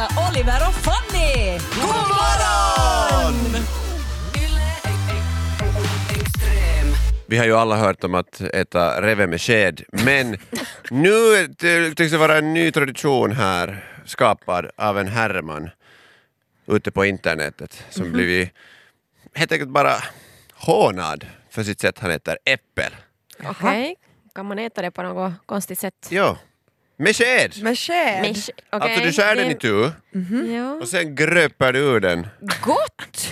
hälsa Oliver och Fanny! God morgon! Vi har ju alla hört om att äta reve med sked, men nu tycks det vara en ny tradition här skapad av en herreman ute på internetet som Mhm. blivit helt enkelt bara hånad för sitt sätt han äter äppel. Okej, kan man äta det på något konstigt sätt? Jo, med sked! Med sked. Mesh, okej, Alltså du skär den det- i tu Ja. och sen gröper du ur den Gott!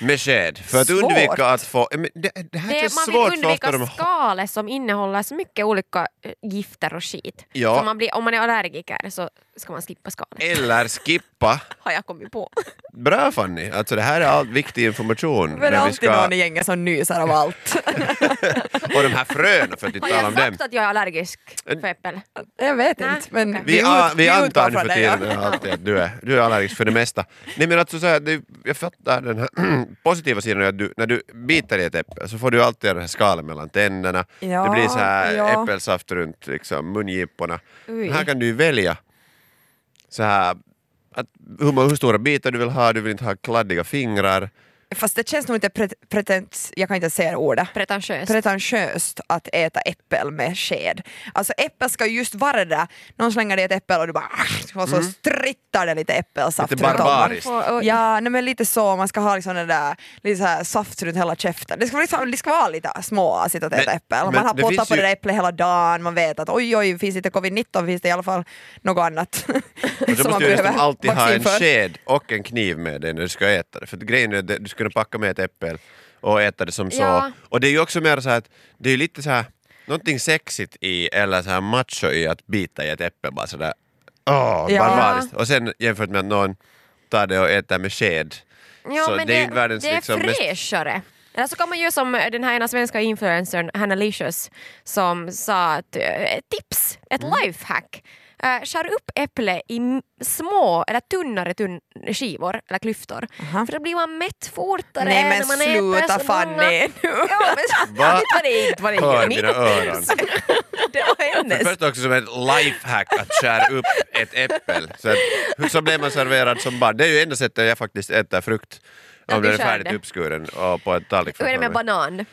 Med sked för att Svårt. undvika att få... Det, det här Det, känns man vill svårt undvika skalet som innehåller så mycket olika eh, gifter och skit. Ja. Så man blir, om man är allergiker så ska man skippa skalet. Eller skippa. Har jag kommit på. Bra Fanny, alltså det här är all viktig information. Men när vi alltid ska... någon i gänget som nyser av allt. Och de här fröna för att inte Har tala jag om dem. sagt att jag är allergisk för äppel? Jag vet Nej, inte, men. Vi, ut- vi antar nu för det, ja. tiden alltid att du är, du är allergisk för det mesta. Nej men alltså så här, det, jag fattar den här positiva sidan är att du, när du biter i ett äpple så får du alltid den här skalen mellan tänderna. Ja, det blir så här ja. äppelsaft runt liksom, mungiporna. Men Här kan du välja så här, att, hur, hur stora bitar du vill ha, du vill inte ha kladdiga fingrar. Fast det känns nog inte pret- pretent, jag kan inte säga ordet. Pretentiöst. pretentiöst att äta äppel med sked. Alltså äppel ska ju just vara det där, någon slänger dig ett äppel och du bara och så strittar det lite äppelsaft Lite barbariskt. Ja, nej, men lite så, man ska ha liksom det där, lite så här saft runt hela käften. Det ska, vara liksom, det ska vara lite småasigt att äta Men- äppel. men Man har pottat på ju- det där äpplet hela dagen, man vet att oj oj, finns det inte covid-19 finns det i alla fall något annat Och så som man måste du nästan alltid ha en för. sked och en kniv med dig när du ska äta det. För grejen är att du ska kunna packa med ett äppel och äta det som så. Ja. Och det är ju också mer så här att det är ju lite så här någonting sexigt i eller så här macho i att bita i ett äpple bara sådär åh, Ja. barbariskt. Och sen jämfört med att någon tar det och äter med sked. Ja, så men det är ju inte världens det är liksom mest- fräschare. Eller så kan man göra som den här ena svenska influencern Hanna Licious som sa att eh, ett tips, ett Mm. lifehack. Uh, skär upp äpple i små eller tunnare tunn skivor eller klyftor. Aha. För då blir man mätt fortare Nej när men man äter sluta så många. Fanny! Ja, men Va? var det inte var det Hör mitt mina öron. Det var För hennes. först också som ett lifehack att skära upp ett äppel. Så, att, så blir man serverad som barn. Det är ju enda sättet jag faktiskt äter frukt. Om den är färdigt uppskuren och på en tallrik Hur är det med banan?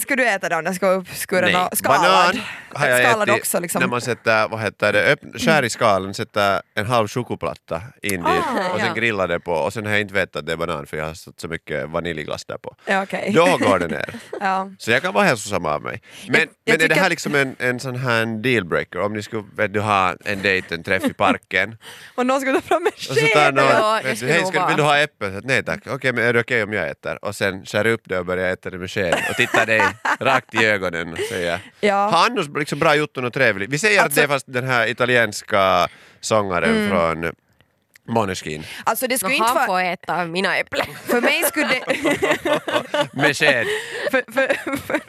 Ska du äta dem? Den ska vara uppskuren och skalad? banan har jag skalad ätit också liksom. när man sätter, vad heter det, öppn, skär i skalen, sätter en halv chokladplatta in dit Ah, och sen ja. grillar det på och sen har jag inte vetat att det är banan för jag har satt så mycket vaniljglass där på. Ja, okej. Då går det ner. ja. Så jag kan vara hälsosam av mig. Men, jag men är det här liksom en, en sån här dealbreaker? Om ni skulle vet du, ha en dejt, en träff i parken Och någon ska ta fram en och så tar sked! någon, Ja, det vet du, skulle hej ska, vill du ha äppel? Nej tack, okej men är det okej om jag äter? Och sen skär upp det och börjar äta det med sked och tittar dig rakt i ögonen och säger Ja. Har annars liksom bra gjort något trevligt? Vi säger att Alltså- det är fast den här italienska sångaren från Måneskin Alltså det skulle inte han vara... får äta mina äpplen. För mig skulle det... med sked. för, för, för,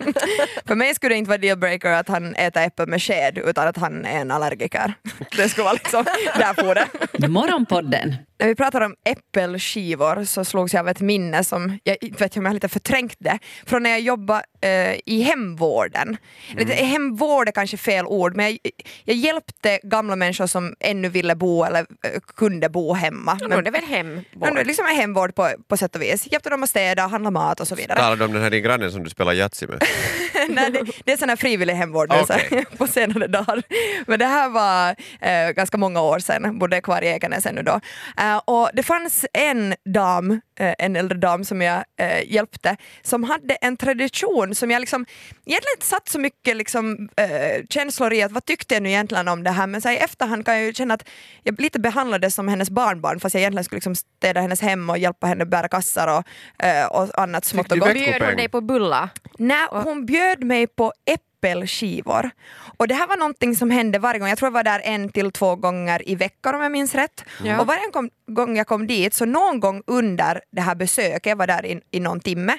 för mig skulle det inte vara dealbreaker att han äter äppel med sked utan att han är en allergiker. Det skulle vara liksom, där får det. Morgonpodden När vi pratar om äppelskivor så slogs jag av ett minne som, jag vet om jag har lite förträngt det, från när jag jobbade eh, i hemvården. Eller, Hemvård är kanske fel ord, men jag, jag hjälpte gamla människor som ännu ville bo eller eh, kunde bo hemma. Men, Men, det är väl hem? men, liksom hemvård på, på sätt och vis. Hjälpte dem att städa, handla mat och så vidare. Talar du om den här din grannen som du spelar Yatzy med? Nej, det, det är sån här frivillig hemvård så här, på senare dagar. Men det här var eh, ganska många år sedan, bodde kvar i Ekenäs ännu då. Eh, och det fanns en dam, eh, en äldre dam som jag eh, hjälpte, som hade en tradition som jag liksom egentligen inte satt så mycket liksom, eh, känslor i att vad tyckte jag nu egentligen om det här men så här, i efterhand kan jag ju känna att jag lite behandlades som hennes barnbarn fast jag egentligen skulle liksom städa hennes hem och hjälpa henne bära kassar och, eh, och annat smått du och gott. Bjöd hon dig på bulla? Nej, hon bjöd mig på äppelskivor. Och det här var någonting som hände varje gång, jag tror jag var där en till två gånger i veckan om jag minns rätt. Ja. Och varje kom, gång jag kom dit, så någon gång under det här besöket, jag var där i, i någon timme,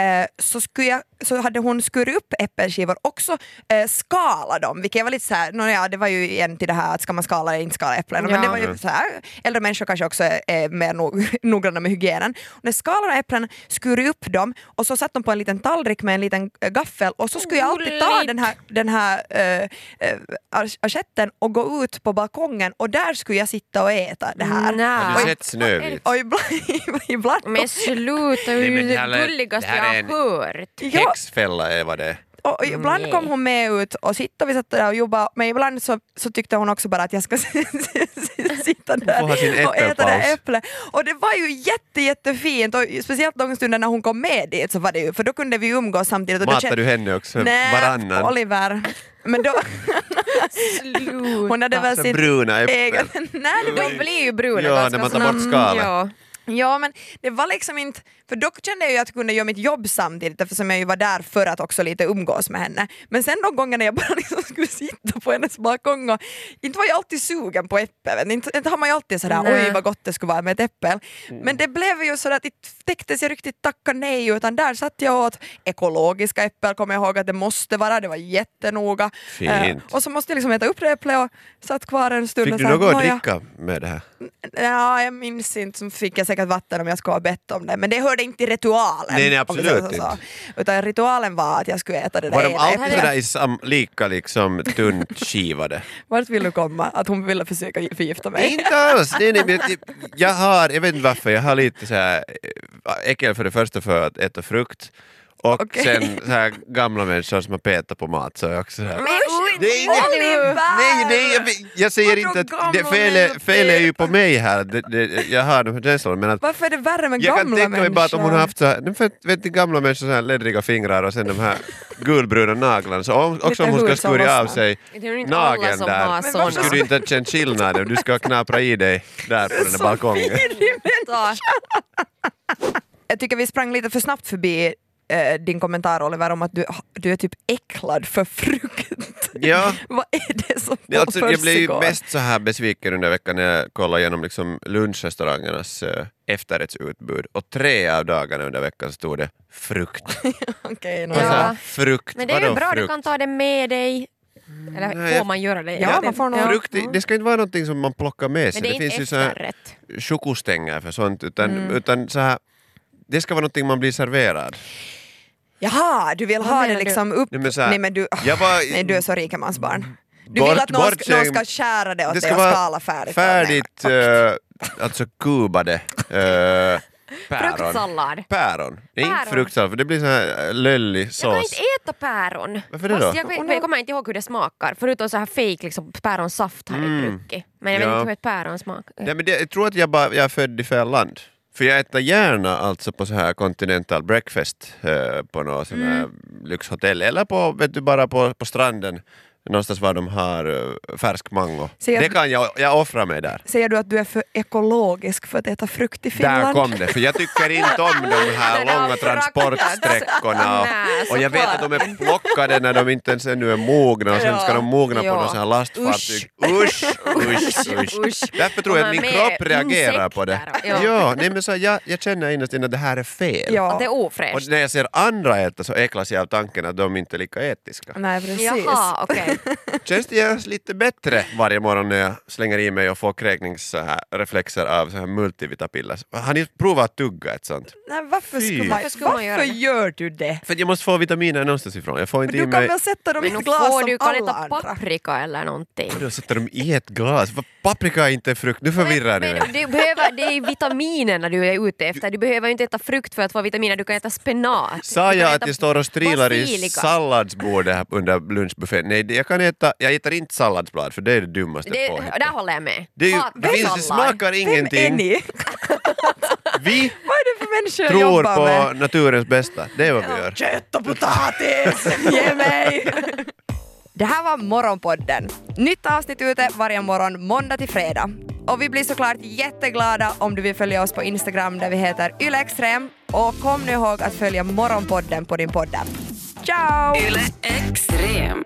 eh, så, skulle jag, så hade hon skurit upp äppelskivor och också eh, skala dem, vilket jag var lite såhär, no, ja, det var ju igen till det här att ska man skala eller inte skala äpplen, men Ja. det var ju så här, äldre människor kanske också är, är mer nog, noggranna med hygienen. Och när skalade äpplen, skurit upp dem och så satt de på en liten tallrik med en liten gaffel och så skulle jag alltid ta den här, den här äh, assietten och gå ut på balkongen och där skulle jag sitta och äta det här. Nej. Har du sett Snövit? Och ibland, ibland Men sluta, det är det gulligaste jag har hört. Häxfälla är vad det är. Och ibland Nej. kom hon med ut och sitta och vi satt där och jobbade men ibland så, så tyckte hon också bara att jag ska sitta där och äta det äppelpaus. äpple. Och det var ju jätte, jättefint och speciellt de stunder när hon kom med dit så var det ju, för då kunde vi umgås samtidigt. Och Matar du henne också Nej, varannan? Oliver. Men då, hon hade väl sin bruna äpplen. egen... Nej, De blir ju bruna Ja, när man tar bort skalet. Ja. Ja men det var liksom inte, för då kände jag ju att jag kunde göra mitt jobb samtidigt eftersom jag ju var där för att också lite umgås med henne. Men sen de gångerna jag bara liksom skulle sitta på hennes balkong och inte var jag alltid sugen på äppel, inte, inte har man ju alltid sådär Nej. oj vad gott det skulle vara med ett äppel. Mm. Men det blev ju så att inte täcktes jag riktigt tacka nej utan där satt jag åt ekologiska äppel kommer jag ihåg att det måste vara, det var jättenoga. Eh, och så måste jag liksom äta upp det äpplet och satt kvar en stund Fick och du något att dricka med det här? Ja, jag minns inte, så fick jag säkert vatten om jag skulle ha bett om det, men det hörde inte till ritualen. Nej, nej, absolut så. inte. Utan ritualen var att jag skulle äta det Var där de ena alltid sådär i sam, lika liksom tunt skivade? Vart vill du komma? Att hon ville försöka förgifta mig? inte alls! Nej, nej, jag, jag har, jag vet inte varför, jag har lite så här äh, äckel för det första för att äta frukt och Okej. sen så här gamla människor som har petat på mat så är jag också så här. Men Det är inget-! Nej, nej, jag, jag säger inte att det gamla fel, är, människor? fel är ju på mig här, det, det, jag har de här känslorna men att Varför är det värre med jag kan gamla tänka mig bara att om hon har människor? haft så här, för, vet ni gamla människor så här läddriga fingrar och sen de här gulbruna naglarna så om, också om hon ska skurit av sig nageln där varför skulle du inte ha känt skillnaden, du ska ha knaprat i dig där på den där Så balkongen. Jag tycker vi sprang lite för snabbt förbi eh, din kommentar Oliver om att du, du är typ äcklad för frukt. Ja. Vad är det som Ja, alltså, jag blev ju mest så här besviken under veckan när jag kollade igenom liksom lunchrestaurangernas uh, efterrättsutbud och tre av dagarna under veckan stod det frukt. Och så ja. frukt, Men det är ju bra, frukt? du kan ta det med dig. Eller Nej, får man göra det? Ja, man får nog- Frukt, det- det ska inte vara någonting som man plockar med sig. Men det är finns inte ju så chokostänger för sånt utan, Mm. utan så här, det ska vara någonting man blir serverad. Jaha, du vill Vad ha det menar du? liksom upp... Nej, men så här, Nej men du, jag var- nej, du är så rikemansbarn. Du Bort- vill att någon, ska, någon ska skära det åt Det dig ska och vara skala färdigt. färdigt eh, alltså kubade uh, päron. Fruktsallad. Päron. Det är inte Päron. fruktsallad för det blir så här eh, löllig Jag kan sås. inte äta päron. Varför det då? Jag, vet, jag kommer inte ihåg hur det smakar, förutom så här fake liksom, päronsaft har jag druckit. Men jag vet Mm. Ja. inte hur ett päron smakar. Nej, men det, jag tror att jag, bara, jag är född i fel land. För jag äter gärna alltså på så här continental breakfast eh, på något sån här lyxhotell. Eller på, vet du, bara på, på stranden någonstans var de har uh, färsk mango. Jag- Det kan jag, jag offrar mig där. Säger du att du är för ekologisk för att äta frukt i Finland? Där kom det, för jag tycker inte om de här långa transportsträckorna. Och, och jag vet att de är plockade när de inte ens ännu är mogna och sen ska de mogna på något sånt här lastfartyg. Usch, usch, usch. Usch. Därför tror jag att min kropp reagerar på det. Ja, nej, men så jag, jag känner innerst inne att det här är fel. Ja. Att det är Och ofräscht. när jag ser andra äta så äcklas jag av tanken att de inte är lika etiska. Nej precis. Jaha, okej. Känns det görs lite bättre varje morgon när jag slänger i mig och får kräkningsreflexer av så här multivitapiller. Har ni provat att tugga ett sånt? Nej, varför Fy. skulle man, Varför skulle man göra varför det? gör du det? För jag måste få vitaminer någonstans ifrån. Jag får Men inte i du kan mig... väl sätta dem i Men ett glas får som du kan alla äta andra? paprika eller någonting. Då sätter de i ett glas. Paprika är inte frukt. Nu förvirrar ni Men mig. du behöver, det är vitaminerna du är ute efter. Du behöver inte äta frukt för att få vitaminer, du kan äta spenat. Sa jag att jag står och strilar i basilika. salladsbordet här under lunchbuffén? Nej, det- jag kan äta, jag äter inte salladsblad för det är det dummaste Det, påhittet. där håller jag med. Det, är ju, det, finns, det smakar Vem är ingenting. ni? Vi Vad är det för människor tror jobbar på med? naturens bästa. Det är vad vi gör. Kött och potatis, ge mig! Det här var Morgonpodden. Nytt avsnitt ute varje morgon måndag till fredag. Och vi blir såklart jätteglada om du vill följa oss på Instagram där vi heter ylextrem. Och kom nu ihåg att följa Morgonpodden på din podd. Ciao! Yle Extrem.